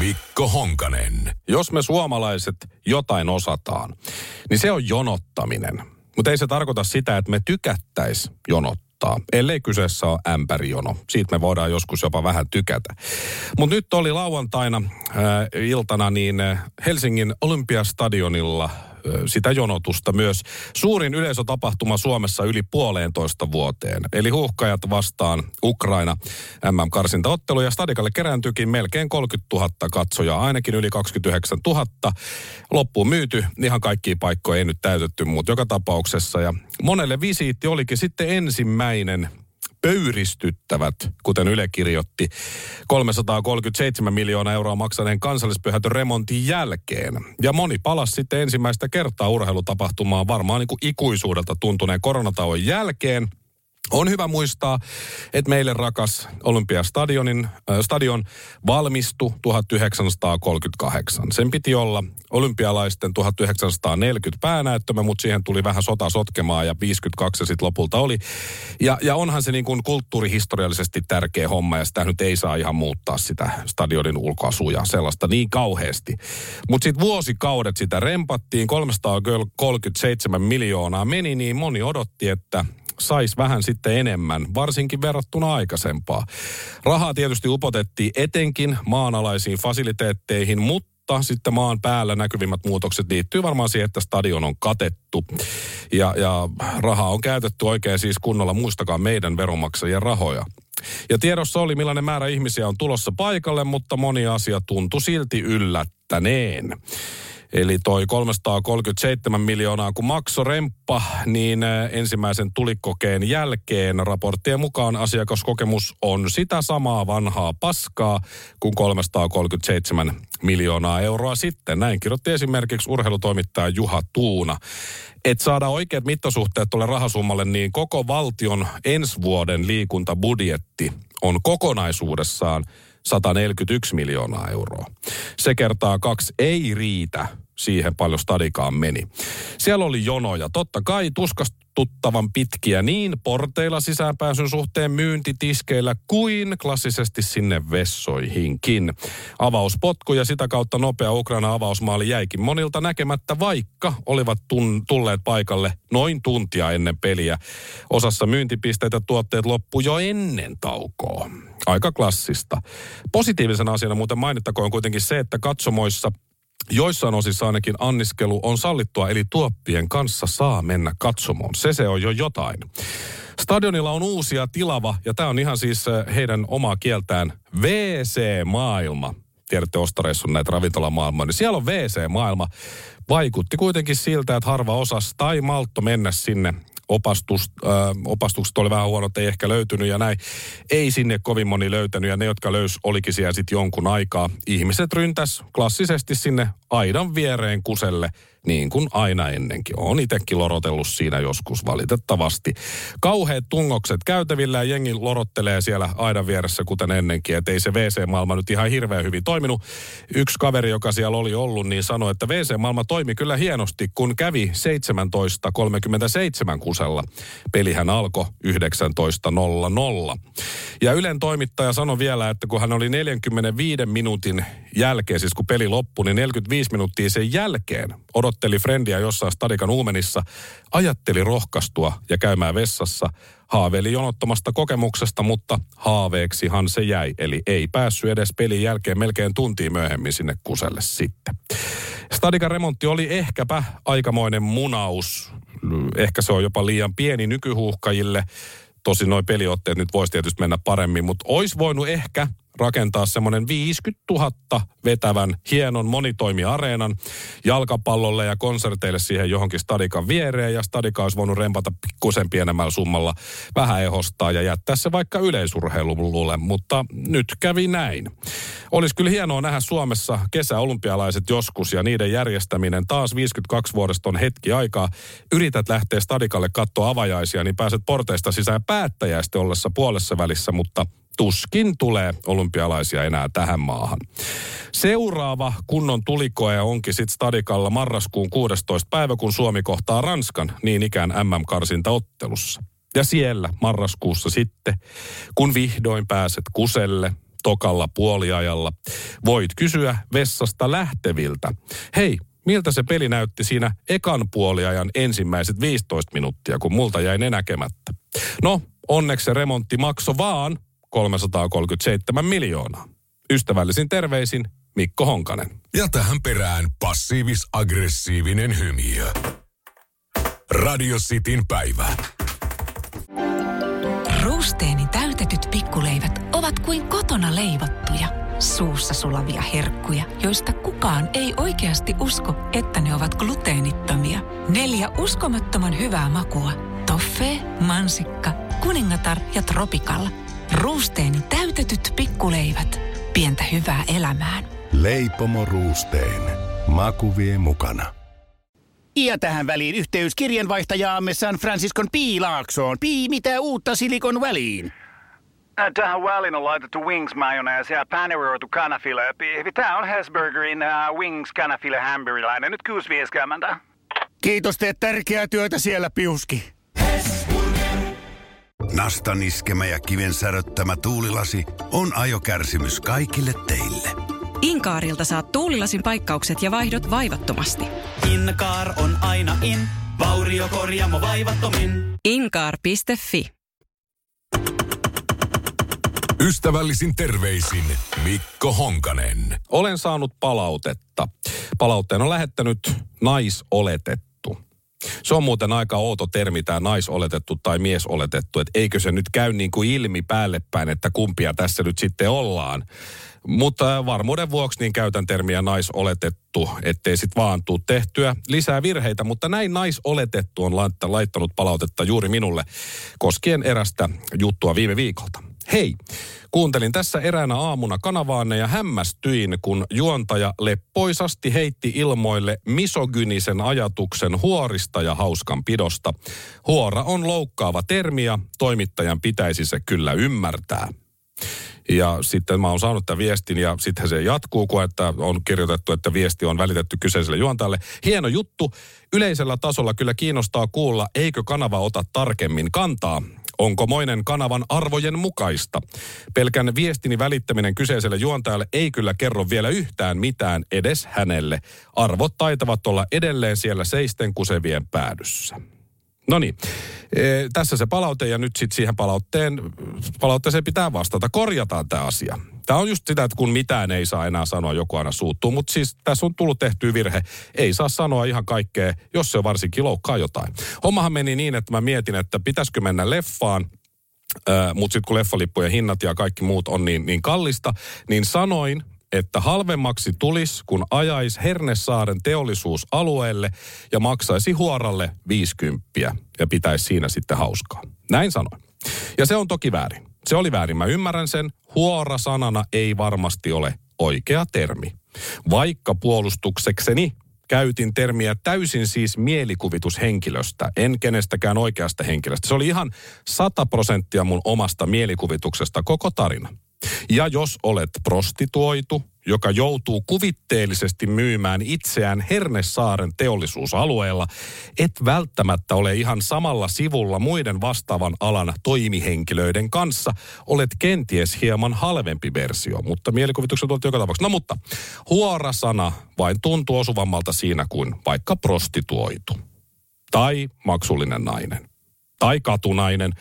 Mikko Honkanen. Jos me suomalaiset jotain osataan, niin se on jonottaminen. Mutta ei se tarkoita sitä, että me tykättäis jonottaa, ellei kyseessä ole ämpärijono. Siitä me voidaan joskus jopa vähän tykätä. Mutta nyt oli lauantaina äh, iltana niin äh, Helsingin Olympiastadionilla sitä jonotusta myös suurin yleisötapahtuma Suomessa yli puoleentoista vuoteen. Eli huuhkajat vastaan Ukraina MM-karsintaottelu ja stadikalle kerääntyykin melkein 30 000 katsojaa, ainakin yli 29 000. Loppuun myyty, ihan kaikkia paikkoja ei nyt täytetty, mutta joka tapauksessa. Ja monelle visiitti olikin sitten ensimmäinen pöyristyttävät, kuten Yle kirjoitti, 337 miljoonaa euroa maksaneen kansallispyhätön remontin jälkeen. Ja moni palasi sitten ensimmäistä kertaa urheilutapahtumaan varmaan niin kuin ikuisuudelta tuntuneen koronatauon jälkeen – on hyvä muistaa, että meille rakas Olympiastadionin äh, stadion valmistui 1938. Sen piti olla olympialaisten 1940 päänäyttämä, mutta siihen tuli vähän sota sotkemaan ja 52 sitten lopulta oli. Ja, ja onhan se niin kuin kulttuurihistoriallisesti tärkeä homma ja sitä nyt ei saa ihan muuttaa sitä stadionin ulkoasuja sellaista niin kauheasti. Mutta sitten vuosikaudet sitä rempattiin, 337 miljoonaa meni, niin moni odotti, että saisi vähän sitten enemmän, varsinkin verrattuna aikaisempaa. Rahaa tietysti upotettiin etenkin maanalaisiin fasiliteetteihin, mutta sitten maan päällä näkyvimmät muutokset liittyy varmaan siihen, että stadion on katettu. Ja, ja rahaa on käytetty oikein siis kunnolla, muistakaa meidän veronmaksajien rahoja. Ja tiedossa oli, millainen määrä ihmisiä on tulossa paikalle, mutta moni asia tuntui silti yllättäneen. Eli toi 337 miljoonaa, kun makso remppa, niin äh, ensimmäisen tulikokeen jälkeen raporttien mukaan asiakaskokemus on sitä samaa vanhaa paskaa kuin 337 miljoonaa euroa sitten. Näin kirjoitti esimerkiksi urheilutoimittaja Juha Tuuna. Et saada oikeat mittasuhteet tuolle rahasummalle, niin koko valtion ensi vuoden liikuntabudjetti on kokonaisuudessaan 141 miljoonaa euroa. Se kertaa kaksi ei riitä siihen paljon stadikaan meni. Siellä oli jonoja. Totta kai tuskastuttavan pitkiä niin porteilla sisäänpääsyn suhteen myyntitiskeillä kuin klassisesti sinne vessoihinkin. Avauspotku ja sitä kautta nopea Ukraina avausmaali jäikin monilta näkemättä, vaikka olivat tun- tulleet paikalle noin tuntia ennen peliä. Osassa myyntipisteitä tuotteet loppu jo ennen taukoa. Aika klassista. Positiivisena asiana muuten mainittakoon on kuitenkin se, että katsomoissa Joissain osissa ainakin anniskelu on sallittua, eli tuoppien kanssa saa mennä katsomoon. Se se on jo jotain. Stadionilla on uusia tilava, ja tämä on ihan siis eh, heidän omaa kieltään WC-maailma. Tiedätte ostareissun näitä ravintolamaailmaa, niin siellä on WC-maailma. Vaikutti kuitenkin siltä, että harva osas tai maltto mennä sinne opastus, äh, opastukset oli vähän huonot, ei ehkä löytynyt ja näin. Ei sinne kovin moni löytänyt ja ne, jotka löys, olikin siellä sitten jonkun aikaa. Ihmiset ryntäs klassisesti sinne aidan viereen kuselle – niin kuin aina ennenkin. On itsekin lorotellut siinä joskus valitettavasti. Kauheat tungokset käytävillä ja jengi lorottelee siellä aidan vieressä kuten ennenkin. Että ei se WC-maailma nyt ihan hirveän hyvin toiminut. Yksi kaveri, joka siellä oli ollut, niin sanoi, että WC-maailma toimi kyllä hienosti, kun kävi 17.37 kusella. Pelihän alkoi 19.00. Ja Ylen toimittaja sanoi vielä, että kun hän oli 45 minuutin jälkeen, siis kun peli loppui, niin 45 minuuttia sen jälkeen odotteli Frendiä jossain Stadikan uumenissa, ajatteli rohkaistua ja käymään vessassa. Haaveili jonottomasta kokemuksesta, mutta haaveeksihan se jäi. Eli ei päässyt edes pelin jälkeen melkein tuntia myöhemmin sinne kuselle sitten. Stadikan remontti oli ehkäpä aikamoinen munaus. Ehkä se on jopa liian pieni nykyhuuhkajille. Tosi noin peliotteet nyt voisi tietysti mennä paremmin, mutta olisi voinut ehkä rakentaa semmoinen 50 000 vetävän hienon monitoimiareenan jalkapallolle ja konserteille siihen johonkin stadikan viereen. Ja stadika olisi voinut rempata pikkusen pienemmällä summalla vähän ehostaa ja jättää se vaikka yleisurheilulle. Mutta nyt kävi näin. Olisi kyllä hienoa nähdä Suomessa kesäolympialaiset joskus ja niiden järjestäminen taas 52 vuodesta on hetki aikaa. Yrität lähteä stadikalle katsoa avajaisia, niin pääset porteista sisään päättäjäistä ollessa puolessa välissä, mutta tuskin tulee olympialaisia enää tähän maahan. Seuraava kunnon tulikoe onkin sitten Stadikalla marraskuun 16. päivä, kun Suomi kohtaa Ranskan niin ikään MM-karsintaottelussa. Ja siellä marraskuussa sitten, kun vihdoin pääset kuselle, tokalla puoliajalla, voit kysyä vessasta lähteviltä. Hei, miltä se peli näytti siinä ekan puoliajan ensimmäiset 15 minuuttia, kun multa jäi ne näkemättä. No, onneksi se remontti maksoi vaan 337 miljoonaa. Ystävällisin terveisin Mikko Honkanen. Ja tähän perään passiivis-aggressiivinen hymiö. Radio Cityn päivä. Ruusteeni täytetyt pikkuleivät ovat kuin kotona leivottuja, suussa sulavia herkkuja, joista kukaan ei oikeasti usko, että ne ovat gluteenittomia. Neljä uskomattoman hyvää makua. Toffee, mansikka, kuningatar ja tropikalla. Ruusteeni täytetyt pikkuleivät. Pientä hyvää elämään. Leipomo Ruusteen. Maku vie mukana. Ja tähän väliin yhteys kirjanvaihtajaamme San Franciscon P. Laaksoon. Pi, mitä uutta Silikon väliin? Äh, Tähän väliin on laitettu wings mayonnaise ja paneroitu kanafila. Tämä on Hesburgerin uh, wings kanafila hamburilainen. Nyt 6.50. Kiitos, teet tärkeää työtä siellä, Piuski. Nastan iskemä ja kiven säröttämä tuulilasi on ajokärsimys kaikille teille. Inkaarilta saat tuulilasin paikkaukset ja vaihdot vaivattomasti. Inkaar on aina in, vauriokorjaamo vaivattomin. Inkaar.fi Ystävällisin terveisin Mikko Honkanen. Olen saanut palautetta. Palautteen on lähettänyt naisoletettu. Se on muuten aika outo termi, tämä naisoletettu tai miesoletettu, että eikö se nyt käy niin kuin ilmi päälle päin, että kumpia tässä nyt sitten ollaan. Mutta varmuuden vuoksi niin käytän termiä naisoletettu, ettei sit vaan tuu tehtyä lisää virheitä. Mutta näin naisoletettu on laitta- laittanut palautetta juuri minulle koskien erästä juttua viime viikolta. Hei, kuuntelin tässä eräänä aamuna kanavaanne ja hämmästyin, kun juontaja leppoisasti heitti ilmoille misogynisen ajatuksen huorista ja hauskanpidosta. Huora on loukkaava termi ja toimittajan pitäisi se kyllä ymmärtää. Ja sitten mä oon saanut tämän viestin ja sitten se jatkuu, kun että on kirjoitettu, että viesti on välitetty kyseiselle juontajalle. Hieno juttu. Yleisellä tasolla kyllä kiinnostaa kuulla, eikö kanava ota tarkemmin kantaa. Onko moinen kanavan arvojen mukaista? Pelkän viestini välittäminen kyseiselle juontajalle ei kyllä kerro vielä yhtään mitään edes hänelle. Arvot taitavat olla edelleen siellä seisten kusevien päädyssä. No niin, e, tässä se palaute ja nyt sitten siihen palautteen, palautteeseen pitää vastata. Korjataan tämä asia. Tämä on just sitä, että kun mitään ei saa enää sanoa, joku aina suuttuu. Mutta siis tässä on tullut tehty virhe. Ei saa sanoa ihan kaikkea, jos se varsinkin loukkaa jotain. Hommahan meni niin, että mä mietin, että pitäisikö mennä leffaan, mutta sitten kun leffalippujen hinnat ja kaikki muut on niin, niin kallista, niin sanoin, että halvemmaksi tulisi, kun ajaisi Hernesaaren teollisuusalueelle ja maksaisi huoralle 50 ja pitäisi siinä sitten hauskaa. Näin sanoin. Ja se on toki väärin. Se oli väärin, mä ymmärrän sen. Huora sanana ei varmasti ole oikea termi. Vaikka puolustuksekseni käytin termiä täysin siis mielikuvitushenkilöstä, en kenestäkään oikeasta henkilöstä. Se oli ihan 100 prosenttia mun omasta mielikuvituksesta koko tarina. Ja jos olet prostituoitu, joka joutuu kuvitteellisesti myymään itseään Hernesaaren teollisuusalueella, et välttämättä ole ihan samalla sivulla muiden vastaavan alan toimihenkilöiden kanssa. Olet kenties hieman halvempi versio, mutta mielikuvituksen tuolta joka tapauksessa. No mutta, huora sana vain tuntuu osuvammalta siinä kuin vaikka prostituoitu. Tai maksullinen nainen. Tai katunainen,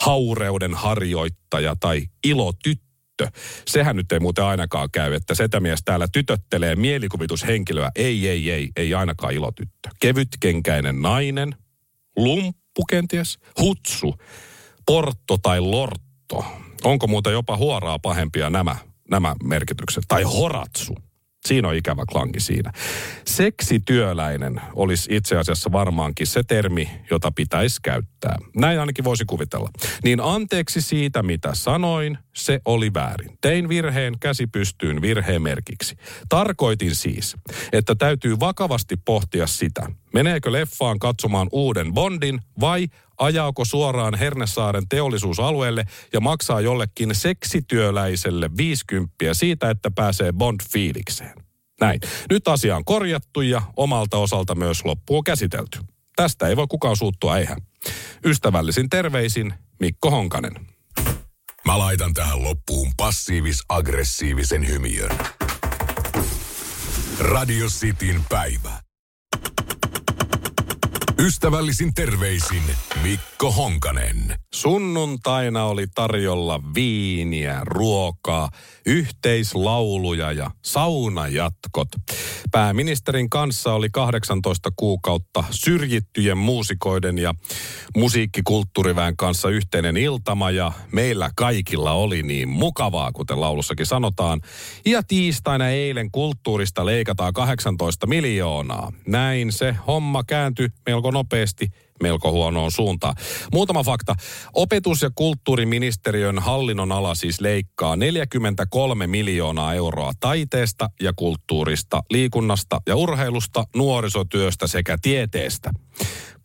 haureuden harjoittaja tai ilotyttö tyttö. Sehän nyt ei muuten ainakaan käy, että setämies täällä tytöttelee mielikuvitushenkilöä. Ei, ei, ei, ei ainakaan ilotyttö. Kevytkenkäinen nainen, lumppu kenties, hutsu, portto tai lortto. Onko muuten jopa huoraa pahempia nämä nämä merkitykset. Tai horatsu. Siinä on ikävä klangi siinä. Seksityöläinen olisi itse asiassa varmaankin se termi, jota pitäisi käyttää. Näin ainakin voisi kuvitella. Niin anteeksi siitä, mitä sanoin, se oli väärin. Tein virheen käsi pystyyn virheen merkiksi. Tarkoitin siis, että täytyy vakavasti pohtia sitä, meneekö leffaan katsomaan uuden Bondin vai ajaako suoraan Hernesaaren teollisuusalueelle ja maksaa jollekin seksityöläiselle 50 siitä, että pääsee Bond-fiilikseen. Näin. Nyt asia on korjattu ja omalta osalta myös loppuun käsitelty. Tästä ei voi kukaan suuttua, eihän. Ystävällisin terveisin Mikko Honkanen. Mä laitan tähän loppuun passiivis-aggressiivisen hymiön. Radio Cityn päivä. Ystävällisin terveisin Mikko Honkanen. Sunnuntaina oli tarjolla viiniä, ruokaa, yhteislauluja ja saunajatkot. Pääministerin kanssa oli 18 kuukautta syrjittyjen muusikoiden ja musiikkikulttuuriväen kanssa yhteinen iltama ja meillä kaikilla oli niin mukavaa, kuten laulussakin sanotaan. Ja tiistaina eilen kulttuurista leikataan 18 miljoonaa. Näin se homma kääntyi melko nopeasti melko huonoon suuntaan. Muutama fakta. Opetus- ja kulttuuriministeriön hallinnon ala siis leikkaa 43 miljoonaa euroa taiteesta ja kulttuurista, liikunnasta ja urheilusta, nuorisotyöstä sekä tieteestä.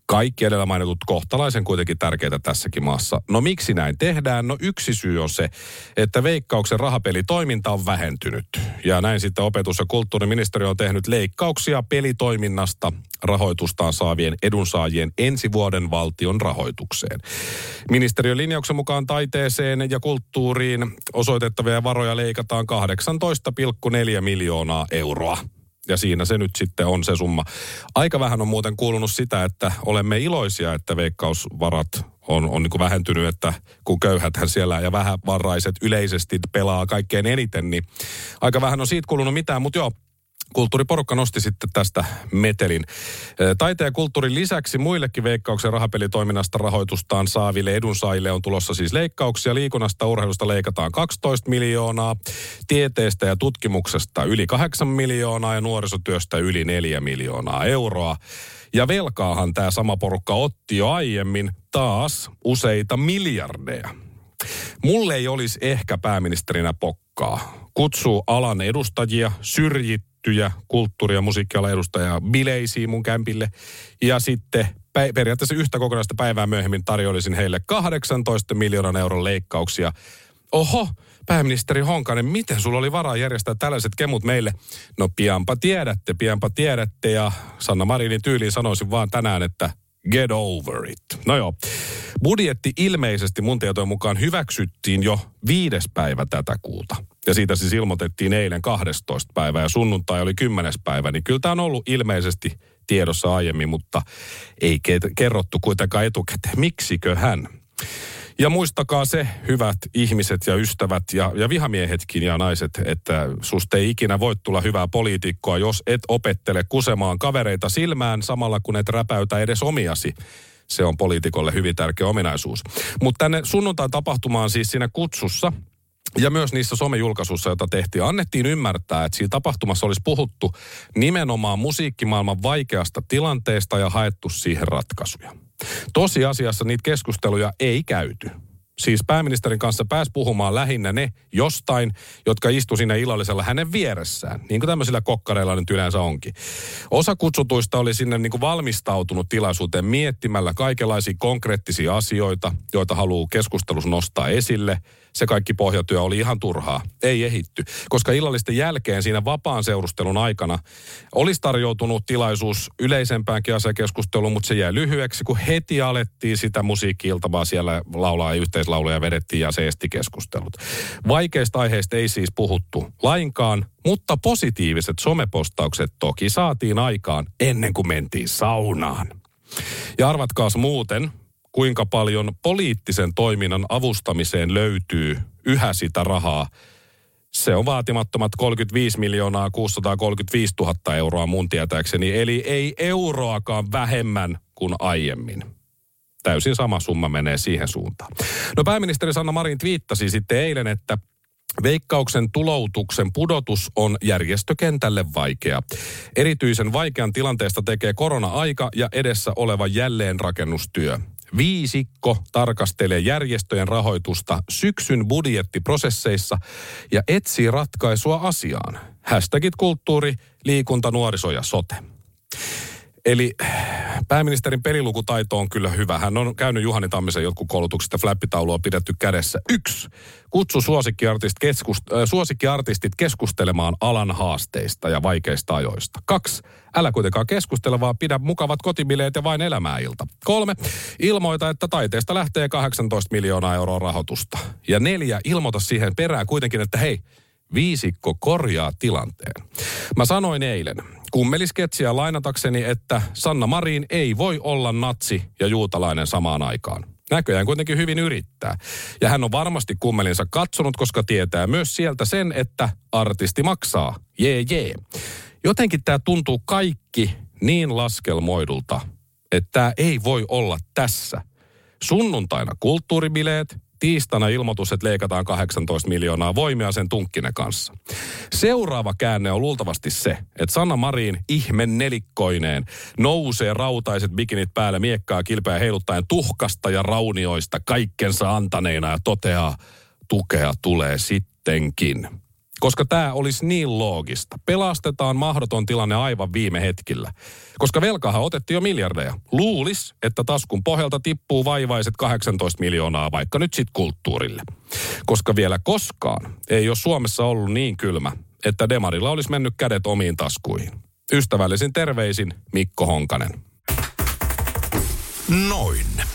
Kaikki edellä mainitut kohtalaisen kuitenkin tärkeitä tässäkin maassa. No miksi näin tehdään? No yksi syy on se, että veikkauksen rahapelitoiminta on vähentynyt. Ja näin sitten opetus- ja kulttuuriministeriö on tehnyt leikkauksia pelitoiminnasta rahoitustaan saavien edunsaajien ensi vuoden valtion rahoitukseen. Ministeriön linjauksen mukaan taiteeseen ja kulttuuriin osoitettavia varoja leikataan 18,4 miljoonaa euroa. Ja siinä se nyt sitten on se summa. Aika vähän on muuten kuulunut sitä, että olemme iloisia, että veikkausvarat on, on niin vähentynyt, että kun köyhäthän siellä ja vähävaraiset yleisesti pelaa kaikkein eniten, niin aika vähän on siitä kuulunut mitään, mutta joo, Kulttuuriporukka nosti sitten tästä metelin. Taiteen ja kulttuurin lisäksi muillekin veikkauksen rahapelitoiminnasta rahoitustaan saaville edunsaajille on tulossa siis leikkauksia. Liikunnasta urheilusta leikataan 12 miljoonaa, tieteestä ja tutkimuksesta yli 8 miljoonaa ja nuorisotyöstä yli 4 miljoonaa euroa. Ja velkaahan tämä sama porukka otti jo aiemmin taas useita miljardeja. Mulle ei olisi ehkä pääministerinä pokkaa. Kutsuu alan edustajia, syrjit tiettyjä kulttuuri- ja musiikkialan edustajia bileisiin mun kämpille. Ja sitten periaatteessa yhtä kokonaista päivää myöhemmin tarjoilisin heille 18 miljoonan euron leikkauksia. Oho, pääministeri Honkanen, miten sulla oli varaa järjestää tällaiset kemut meille? No pianpa tiedätte, pianpa tiedätte ja Sanna Marinin tyyliin sanoisin vaan tänään, että get over it. No joo. Budjetti ilmeisesti mun tietojen mukaan hyväksyttiin jo viides päivä tätä kuuta. Ja siitä siis ilmoitettiin eilen 12 päivä ja sunnuntai oli 10 päivä. Niin kyllä tämä on ollut ilmeisesti tiedossa aiemmin, mutta ei kerrottu kuitenkaan etukäteen. Miksikö hän? Ja muistakaa se, hyvät ihmiset ja ystävät ja, ja vihamiehetkin ja naiset, että susta ei ikinä voi tulla hyvää poliitikkoa, jos et opettele kusemaan kavereita silmään samalla kun et räpäytä edes omiasi. Se on poliitikolle hyvin tärkeä ominaisuus. Mutta tänne sunnuntain tapahtumaan siis siinä kutsussa ja myös niissä somejulkaisuissa, joita tehtiin, annettiin ymmärtää, että siinä tapahtumassa olisi puhuttu nimenomaan musiikkimaailman vaikeasta tilanteesta ja haettu siihen ratkaisuja. Tosiasiassa niitä keskusteluja ei käyty. Siis pääministerin kanssa pääsi puhumaan lähinnä ne jostain, jotka istu siinä illallisella hänen vieressään, niin kuin tämmöisillä kokkareilla nyt yleensä onkin. Osa kutsutuista oli sinne niin kuin valmistautunut tilaisuuteen miettimällä kaikenlaisia konkreettisia asioita, joita haluaa keskustelussa nostaa esille – se kaikki pohjatyö oli ihan turhaa. Ei ehitty. Koska illallisten jälkeen siinä vapaan seurustelun aikana olisi tarjoutunut tilaisuus yleisempäänkin asiakeskusteluun, mutta se jäi lyhyeksi, kun heti alettiin sitä musiikki-iltavaa siellä laulaa ja yhteislauluja vedettiin ja se esti keskustelut. Vaikeista aiheista ei siis puhuttu lainkaan, mutta positiiviset somepostaukset toki saatiin aikaan ennen kuin mentiin saunaan. Ja arvatkaas muuten, kuinka paljon poliittisen toiminnan avustamiseen löytyy yhä sitä rahaa. Se on vaatimattomat 35 miljoonaa 635 000 euroa mun tietääkseni, eli ei euroakaan vähemmän kuin aiemmin. Täysin sama summa menee siihen suuntaan. No pääministeri Sanna Marin twiittasi sitten eilen, että Veikkauksen tuloutuksen pudotus on järjestökentälle vaikea. Erityisen vaikean tilanteesta tekee korona-aika ja edessä oleva jälleenrakennustyö. Viisikko tarkastelee järjestöjen rahoitusta syksyn budjettiprosesseissa ja etsii ratkaisua asiaan. Hashtagit kulttuuri, liikunta, nuoriso ja sote. Eli pääministerin pelilukutaito on kyllä hyvä. Hän on käynyt Juhani Tammisen jotkut koulutuksista, flappitaulua pidetty kädessä. Yksi. Kutsu suosikkiartistit, keskust, äh, suosikkiartistit keskustelemaan alan haasteista ja vaikeista ajoista. Kaksi. Älä kuitenkaan keskustele, vaan pidä mukavat kotibileet ja vain elämää ilta. Kolme. Ilmoita, että taiteesta lähtee 18 miljoonaa euroa rahoitusta. Ja neljä. Ilmoita siihen perään kuitenkin, että hei, viisikko korjaa tilanteen. Mä sanoin eilen, kummelisketsiä lainatakseni, että Sanna Marin ei voi olla natsi ja juutalainen samaan aikaan. Näköjään kuitenkin hyvin yrittää. Ja hän on varmasti kummelinsa katsonut, koska tietää myös sieltä sen, että artisti maksaa. Jee, jee. Jotenkin tämä tuntuu kaikki niin laskelmoidulta, että tämä ei voi olla tässä. Sunnuntaina kulttuuribileet, tiistaina ilmoitus, että leikataan 18 miljoonaa voimia sen tunkkinen kanssa. Seuraava käänne on luultavasti se, että Sanna Marin ihme nelikkoineen nousee rautaiset bikinit päälle miekkaa kilpeä heiluttaen tuhkasta ja raunioista kaikkensa antaneina ja toteaa, tukea tulee sittenkin koska tämä olisi niin loogista. Pelastetaan mahdoton tilanne aivan viime hetkillä. Koska velkahan otettiin jo miljardeja. Luulis, että taskun pohjalta tippuu vaivaiset 18 miljoonaa vaikka nyt sit kulttuurille. Koska vielä koskaan ei ole Suomessa ollut niin kylmä, että Demarilla olisi mennyt kädet omiin taskuihin. Ystävällisin terveisin Mikko Honkanen. Noin.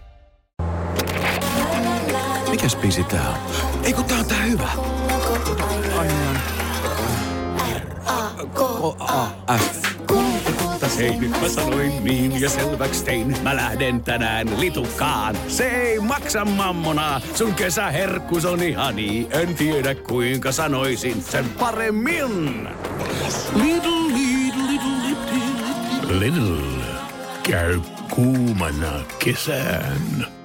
Mikäs biisi tää on? Ei kun tää on tää hyvä. R-A-K-F. Hei, nyt mä sanoin niin ja selväks tein. Mä lähden tänään litukaan. Se ei maksa mammona. Sun kesäherkkus on ihani. En tiedä kuinka sanoisin sen paremmin. Little, little, little, little. Little. Käy kuumana kesään.